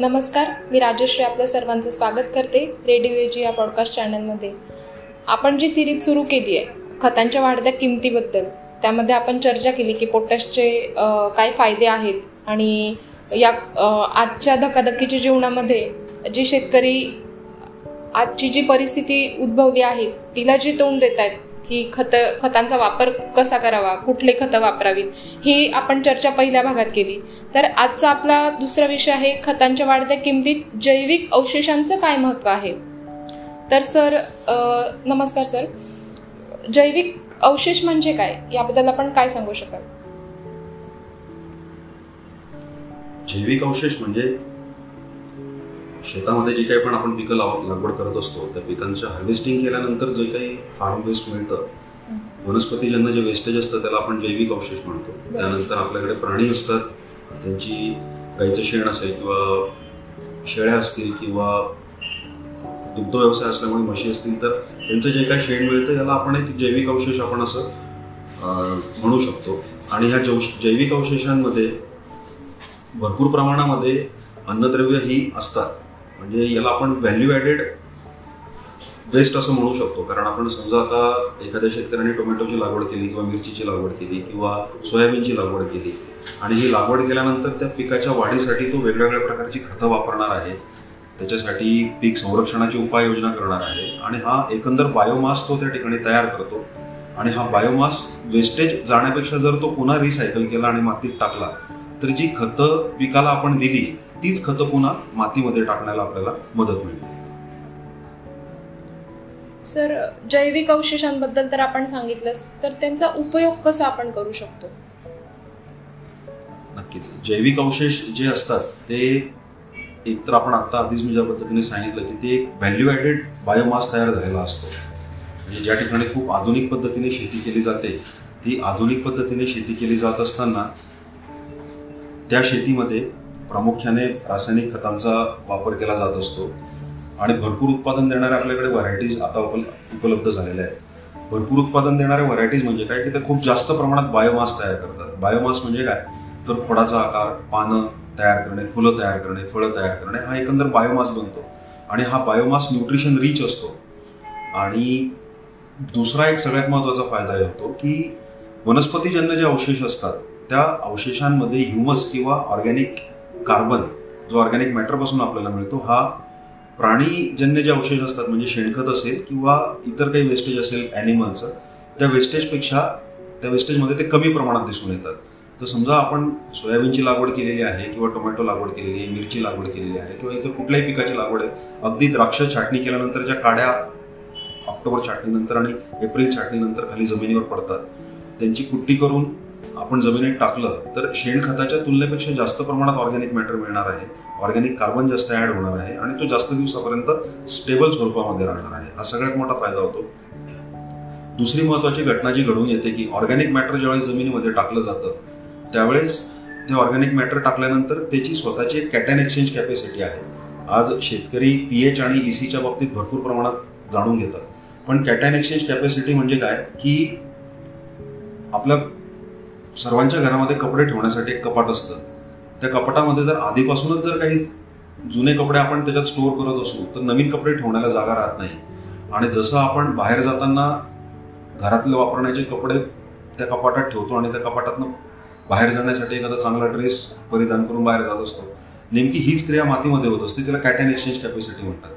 नमस्कार मी राजश्री आपल्या सर्वांचं स्वागत करते रेडिओ एजी या पॉडकास्ट चॅनलमध्ये आपण जी सिरीज सुरू केली आहे खतांच्या वाढत्या किमतीबद्दल त्यामध्ये आपण चर्चा केली की पोटॅशचे काय फायदे आहेत आणि या आजच्या धकाधकीच्या जीवनामध्ये जी शेतकरी आजची जी परिस्थिती उद्भवली आहे तिला जी तोंड देत आहेत की खत खतांचा वापर कसा करावा कुठले खतं वापरावीत ही आपण चर्चा पहिल्या भागात केली. तर आजचा आपला दुसरा विषय आहे खतांच्या वाढत्या किमतीत जैविक अवशेषांचं काय महत्त्व आहे? तर सर नमस्कार सर. जैविक अवशेष म्हणजे काय? याबद्दल आपण काय सांगू शकाल? जैविक अवशेष म्हणजे शेतामध्ये जे काही पण आपण पिकं लाव लागवड करत असतो त्या पिकांचं हार्वेस्टिंग केल्यानंतर जे काही फार्म वेस्ट मिळतं वनस्पतीजन्य जे वेस्टेज असतं त्याला आपण जैविक अवशेष म्हणतो. त्यानंतर आपल्याकडे प्राणी असतात त्यांची गाईचं शेण असेल किंवा शेळ्या असतील किंवा दुग्ध व्यवसाय असल्यामुळे म्हशी असतील तर त्यांचं जे काही शेण मिळतं याला आपण एक जैविक अवशेष आपण असं म्हणू शकतो. आणि ह्या जैविक अवशेषांमध्ये भरपूर प्रमाणामध्ये अन्नद्रव्य ही असतात. म्हणजे याला आपण व्हॅल्यू ॲडेड वेस्ट असं म्हणू शकतो. कारण आपण समजा आता एखाद्या शेतकऱ्याने टोमॅटोची लागवड केली किंवा मिरचीची लागवड केली किंवा सोयाबीनची लागवड केली आणि ही लागवड केल्यानंतर त्या पिकाच्या वाढीसाठी तो वेगवेगळ्या प्रकारची खतं वापरणार आहे. त्याच्यासाठी पीक संरक्षणाची उपाययोजना करणार आहे आणि हा एकंदर बायोमास तो त्या ठिकाणी तयार करतो. आणि हा बायोमास वेस्टेज जाण्यापेक्षा जर तो पुन्हा रिसायकल केला आणि मातीत टाकला तर जी खतं पिकाला आपण दिली तीच खतं पुन्हा मातीमध्ये टाकण्याला आपल्याला मदत मिळते. सर जैविक अवशेषांबद्दल तर आपण सांगितलं तर त्यांचा उपयोग कसा आपण करू शकतो? नक्कीच. जैविक अवशेष जे असतात ते एकतर आपण आता आधीच मी ज्या पद्धतीने सांगितलं की ते एक व्हॅल्यू ॲडेड बायोमास तयार झालेला असतो. म्हणजे ज्या ठिकाणी खूप आधुनिक पद्धतीने शेती केली जाते ती आधुनिक पद्धतीने शेती केली जात असताना त्या शेतीमध्ये प्रामुख्याने रासायनिक खतांचा वापर केला जात असतो. आणि भरपूर उत्पादन देणाऱ्या आपल्याकडे व्हरायटीज आता उपलब्ध झालेल्या आहेत. भरपूर उत्पादन देणाऱ्या व्हरायटीज म्हणजे काय? की ते खूप जास्त प्रमाणात बायोमास तयार करतात. बायोमास म्हणजे काय? तर खोडाचा आकार पानं तयार करणे फुलं तयार करणे फळं तयार करणे हा एकंदर बायोमास बनतो. आणि हा बायोमास न्यूट्रिशन रिच असतो. आणि दुसरा एक सगळ्यात महत्त्वाचा फायदा होतो की वनस्पतीजन्य जे अवशेष असतात त्या अवशेषांमध्ये ह्युमस किंवा ऑर्गॅनिक कार्बन जो ऑर्गॅनिक मॅटरपासून आपल्याला मिळतो हा प्राणीजन्य जे अवशेष असतात म्हणजे शेणखत असेल किंवा इतर काही वेस्टेज असेल ॲनिमलचं त्या वेस्टेजपेक्षा त्या वेस्टेजमध्ये ते कमी प्रमाणात दिसून येतात. तर समजा आपण सोयाबीनची लागवड केलेली आहे किंवा टोमॅटो लागवड केलेली आहे मिरची लागवड केलेली आहे किंवा इतर कुठल्याही पिकाची लागवड आहे अगदी द्राक्ष छाटणी केल्यानंतर ज्या काड्या ऑक्टोबर छाटणीनंतर आणि एप्रिल छाटणीनंतर खाली जमिनीवर पडतात त्यांची कुट्टी करून आपण जमिनीत टाकलं तर शेणखताच्या तुलनेपेक्षा जास्त प्रमाणात ऑर्गॅनिक मॅटर मिळणार आहे. ऑर्गॅनिक कार्बन जास्त ॲड होणार आहे आणि तो जास्त दिवसापर्यंत स्टेबल स्वरूपामध्ये राहणार आहे. हा सगळ्यात मोठा फायदा होतो. दुसरी महत्वाची घटना जी घडून येते की ऑर्गॅनिक मॅटर ज्यावेळेस जमिनीमध्ये टाकलं जातं त्यावेळेस ते ऑर्गॅनिक मॅटर टाकल्यानंतर त्याची स्वतःची एक कॅटॅन एक्सचेंज कॅपॅसिटी आहे. आज शेतकरी पी एच आणि ई सीच्या बाबतीत भरपूर प्रमाणात जाणून घेतात. पण कॅटॅन एक्सचेंज कॅपॅसिटी म्हणजे काय? की आपल्या सर्वांच्या घरामध्ये कपडे ठेवण्यासाठी एक कपाट असतं. त्या कपाटामध्ये जर आधीपासूनच जर काही जुने कपडे आपण त्याच्यात स्टोअर करत असू तर नवीन कपडे ठेवण्याला जागा राहत नाही. आणि जसं आपण बाहेर जाताना घरातले वापरण्याचे कपडे त्या कपाटात ठेवतो आणि त्या कपाटातनं बाहेर जाण्यासाठी एखादा चांगला ड्रेस परिधान करून बाहेर जात असतो नेमकी हीच क्रिया मातीमध्ये होत असते तिला कॅटॅन एक्सचेंज कॅपॅसिटी म्हणतात.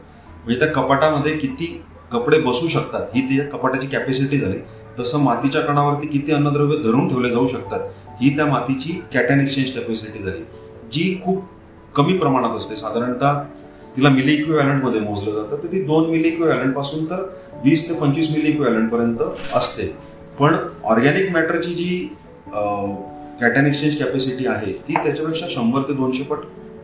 म्हणजे त्या कपाटामध्ये किती कपडे बसू शकतात ही त्या कपाटाची कॅपॅसिटी झाली तसं मातीच्या कणावरती किती अन्नद्रव्य धरून ठेवले जाऊ शकतात ही त्या मातीची कॅटॅन एक्सचेंज कॅपॅसिटी झाली. जी खूप कमी प्रमाणात असते. साधारणतः तिला मिली मध्ये मोजलं जातं. तर ती दोन मिली पासून तर वीस ते पंचवीस मिली पर्यंत असते. पण ऑर्गॅनिक मॅटरची जी कॅटॅन एक्सचेंज कॅपॅसिटी आहे ती त्याच्यापेक्षा शंभर ते दोनशे पट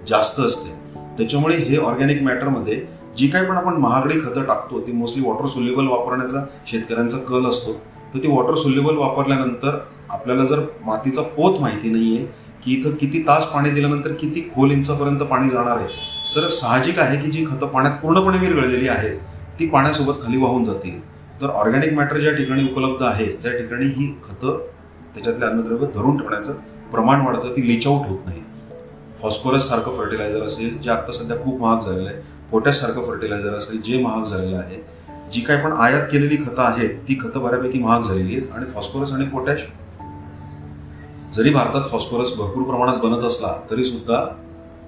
जास्त असते. त्याच्यामुळे हे ऑर्गॅनिक मॅटरमध्ये जी काही पण आपण महागडी खतं टाकतो ती मोस्टली वॉटर सोल्युबल वापरण्याचा शेतकऱ्यांचा कल असतो. तर ती वॉटर सोल्युबल वापरल्यानंतर आपल्याला जर मातीचा पोत माहिती नाही आहे की इथं किती तास पाणी दिल्यानंतर किती खोल इंचापर्यंत पाणी जाणार आहे तर साहजिक आहे की जी खतं पाण्यात पूर्णपणे विरघळलेली आहेत ती पाण्यासोबत खाली वाहून जातील. तर ऑर्गॅनिक मॅटर ज्या ठिकाणी उपलब्ध आहे त्या ठिकाणी ही खतं त्याच्यातले अन्नद्रव्य धरून ठेवण्याचं प्रमाण वाढतं ती लिच आउट होत नाही. फॉस्फरस सारखं फर्टिलायझर असेल जे आत्ता सध्या खूप महाग झालेलं आहे पोटॅश सारखं फर्टिलायझर असेल जे महाग झालेलं आहे जी काय पण आयात केलेली खतं आहेत ती खतं बऱ्यापैकी महाग झालेली आहेत. आणि फॉस्फरस आणि पोटॅश जरी भारतात फॉस्फरस भरपूर प्रमाणात बनत असला तरी सुद्धा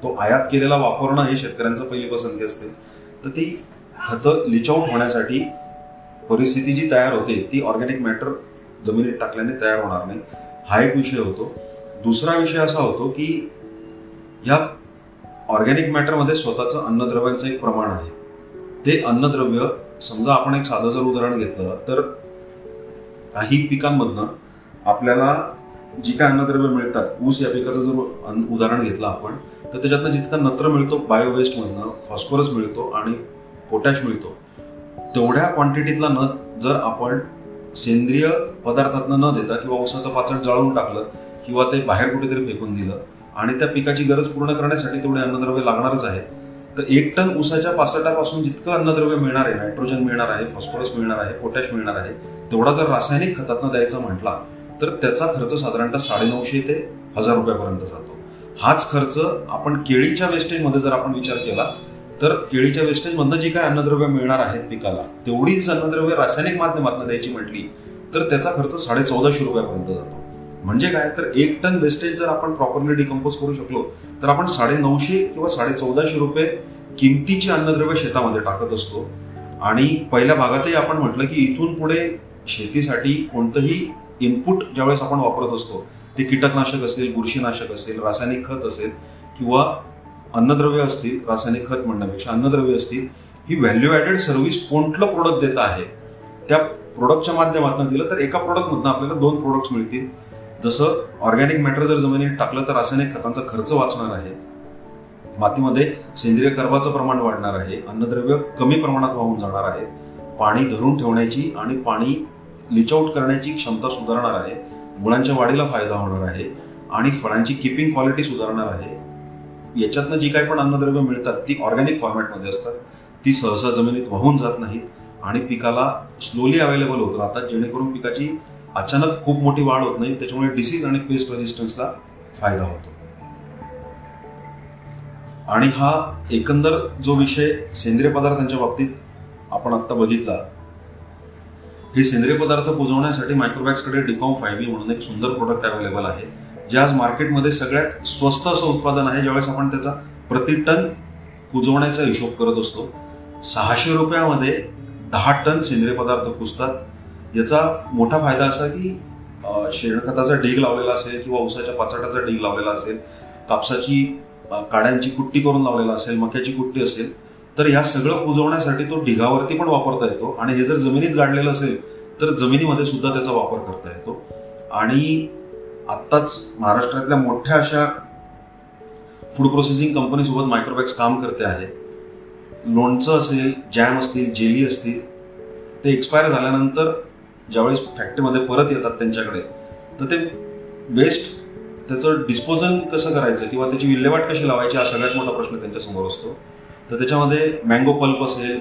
तो आयात केलेला वापरणं हे शेतकऱ्यांचं पहिली पसंती असते. तर ती खतं लिचआउट होण्यासाठी परिस्थिती जी तयार होते ती ऑर्गॅनिक मॅटर जमिनीत टाकल्याने तयार होणार नाही. हा एक विषय होतो. दुसरा विषय असा होतो की या ऑर्गॅनिक मॅटरमध्ये स्वतःचं अन्नद्रव्यांचं एक प्रमाण आहे. ते अन्नद्रव्य समजा आपण एक साधं जर उदाहरण घेतलं तर काही पिकांमधनं आपल्याला जी काय अन्नद्रव्य मिळतात ऊस या पिकाचं जर अन्न उदाहरण घेतलं आपण तर त्याच्यातनं जितकं नत्र मिळतो बायोवेस्टमधनं फॉस्फरस मिळतो आणि पोटॅश मिळतो तेवढ्या क्वांटिटीतला न जर आपण सेंद्रिय पदार्थातनं न देता किंवा ऊसाचं पाचट जाळून टाकलं किंवा ते बाहेर कुठेतरी फेकून दिलं आणि त्या पिकाची गरज पूर्ण करण्यासाठी तेवढे अन्नद्रव्य लागणारच आहे तर एक टन ऊसाच्या पासटापासून जितकं अन्नद्रव्य मिळणार आहे नायट्रोजन मिळणार आहे फॉस्फरस मिळणार आहे पोटॅश मिळणार आहे तेवढा जर रासायनिक खतातनं द्यायचा म्हटला तर त्याचा खर्च साधारणतः साडेनऊशे ते हजार रुपयापर्यंत जातो. हाच खर्च आपण केळीच्या वेस्टेजमध्ये जर आपण विचार केला तर केळीच्या वेस्टेजमधनं जी काय अन्नद्रव्य मिळणार आहेत पिकाला तेवढीच अन्नद्रव्य रासायनिक माध्यमातून द्यायची म्हटली तर त्याचा खर्च साडे चौदाशे रुपयापर्यंत जातो. म्हणजे काय? तर एक टन वेस्टेज जर आपण प्रॉपरली डिकम्पोज करू शकलो तर आपण साडे नऊशे किंवा साडे चौदाशे रुपये किमतीची अन्नद्रव्य शेतामध्ये टाकत असतो. आणि पहिल्या भागातही आपण म्हटलं की इथून पुढे शेतीसाठी कोणतंही इनपुट ज्यावेळेस आपण वापरत असतो ते कीटकनाशक असेल बुरशीनाशक असेल रासायनिक खत असेल किंवा अन्नद्रव्य असतील रासायनिक खत म्हणण्यापेक्षा अन्नद्रव्य असतील ही व्हॅल्यू ॲडेड सर्व्हिस कोणतं प्रोडक्ट देत आहे त्या प्रोडक्टच्या माध्यमातून दिलं तर एका प्रोडक्टमधनं आपल्याला दोन प्रोडक्ट्स मिळतील. जसं ऑर्गॅनिक मॅटर जर जमिनीत टाकलं तर रासायनिक खतांचा खर्च वाचणार आहे. मातीमध्ये सेंद्रिय कर्बाचं प्रमाण वाढणार आहे. अन्नद्रव्य कमी प्रमाणात वाहून जाणार आहे. पाणी धरून ठेवण्याची आणि पाणी लिचआउट करण्याची क्षमता सुधारणार आहे. मुलांच्या वाढीला फायदा होणार आहे. आणि फळांची किपिंग क्वालिटी सुधारणार आहे. याच्यातनं जी काही पण अन्नद्रव्य मिळतात ती ऑर्गॅनिक फॉर्मॅटमध्ये असतात. ती सहसा जमिनीत वाहून जात नाहीत आणि पिकाला स्लोली अवेलेबल होत राहतात जेणेकरून पिकाची अचानक खूप मोठी वाढ होत नाही त्याच्यामुळे डिसीज आणि पेस्ट रेजिस्टन्सला फायदा होतो. आणि हा एकंदर जो विषय सेंद्रिय पदार्थांच्या बाबतीत आपण आत्ता बघितला हे सेंद्रिय पदार्थ पुजवण्यासाठी मायक्रोवॅक्सकडे डिकॉम फायव्ही म्हणून एक सुंदर प्रोडक्ट अवेलेबल आहे जे आज मार्केटमध्ये सगळ्यात स्वस्त असं उत्पादन आहे ज्यावेळेस आपण त्याचा प्रति टन कुजवण्याचा हिशोब करत असतो. सहाशे रुपयामध्ये दहा टन सेंद्रिय पदार्थ कुजतात याचा मोठा फायदा असा की शेणखताचा ढीग लावलेला असेल किंवा उसाच्या पाचाटाचा ढीग लावलेला असेल कापसाची काड्यांची कुट्टी करून लावलेला असेल मक्याची कुट्टी असेल तर या सगळं कुजवण्यासाठी तो ढिगावरती पण वापरता येतो. आणि हे जर जमिनीत गाडलेलं असेल तर जमिनीमध्ये सुद्धा त्याचा वापर करता येतो. आणि आत्ताच महाराष्ट्रातल्या मोठ्या अशा फूड प्रोसेसिंग कंपनीसोबत मायक्रोबॅक्स काम करते आहे. लोणचं असेल जॅम असतील जेली असतील ते एक्सपायर झाल्यानंतर ज्यावेळेस फॅक्टरीमध्ये परत येतात त्यांच्याकडे तर ते वेस्ट त्याचं डिस्पोजल कसं करायचं किंवा त्याची विल्हेवाट कशी लावायची हा सगळ्यात मोठा प्रश्न त्यांच्यासमोर असतो. तर त्याच्यामध्ये मँगो पल्प असेल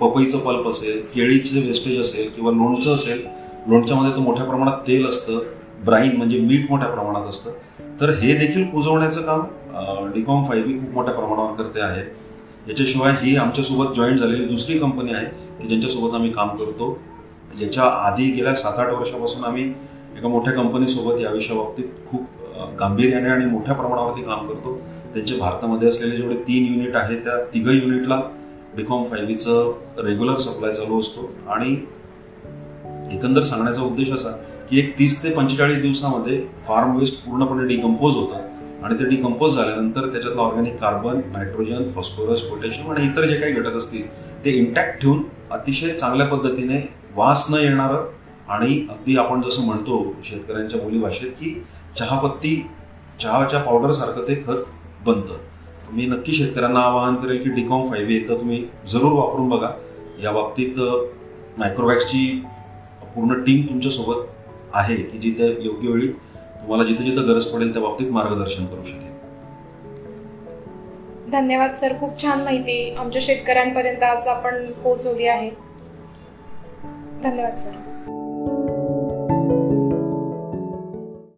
पपईचं पल्प असेल केळीचं वेस्टेज असेल किंवा लोणचं असेल लोणच्यामध्ये तर मोठ्या प्रमाणात तेल असतं ब्राईन म्हणजे मीठ मोठ्या प्रमाणात असतं. तर हे देखील कुजवण्याचं काम डिकॉम फायव्ही खूप मोठ्या प्रमाणावर करते आहे. याच्याशिवाय ही आमच्यासोबत जॉईन झालेली दुसरी कंपनी आहे की ज्यांच्यासोबत आम्ही काम करतो. याच्या आधी गेल्या सात आठ वर्षापासून आम्ही एका मोठ्या कंपनीसोबत या विषयाबाबतीत खूप गांभीर्याने आणि मोठ्या प्रमाणावरती काम करतो. त्यांचे भारतामध्ये असलेले जेवढे तीन युनिट आहेत त्या तिघ युनिटला डिकॉम फायव्हीचं रेग्युलर सप्लाय चालू असतो. आणि एकंदर सांगण्याचा उद्देश असा की एक तीस ते पंचेचाळीस दिवसामध्ये फार्म वेस्ट पूर्णपणे डिकम्पोज होतं. आणि ते डिकम्पोज झाल्यानंतर त्याच्यातलं organic carbon nitrogen phosphorus potassium आणि इतर जे काही घटक असतील ते इंटॅक्ट ठेवून अतिशय चांगल्या पद्धतीने वास न येणारं आणि अगदी आपण जसं म्हणतो शेतकऱ्यांच्या बोलीभाषेत की चहापत्ती चहाच्या पावडरसारखं ते खत बनतं. मी नक्की शेतकऱ्यांना आवाहन करेल की डिकॉम फायव्ह एकदा तुम्ही जरूर वापरून बघा. या बाबतीत मायक्रोवॅक्सची पूर्ण टीम तुमच्यासोबत आहे की जिथे योग्य वेळी तुम्हाला जिथे जिथं गरज पडेल त्या बाबतीत मार्गदर्शन करू शकेल. धन्यवाद सर. खूप छान माहिती आमच्या शेतकऱ्यांपर्यंत आज आपण पोहोचवली आहे. धन्यवाद सर.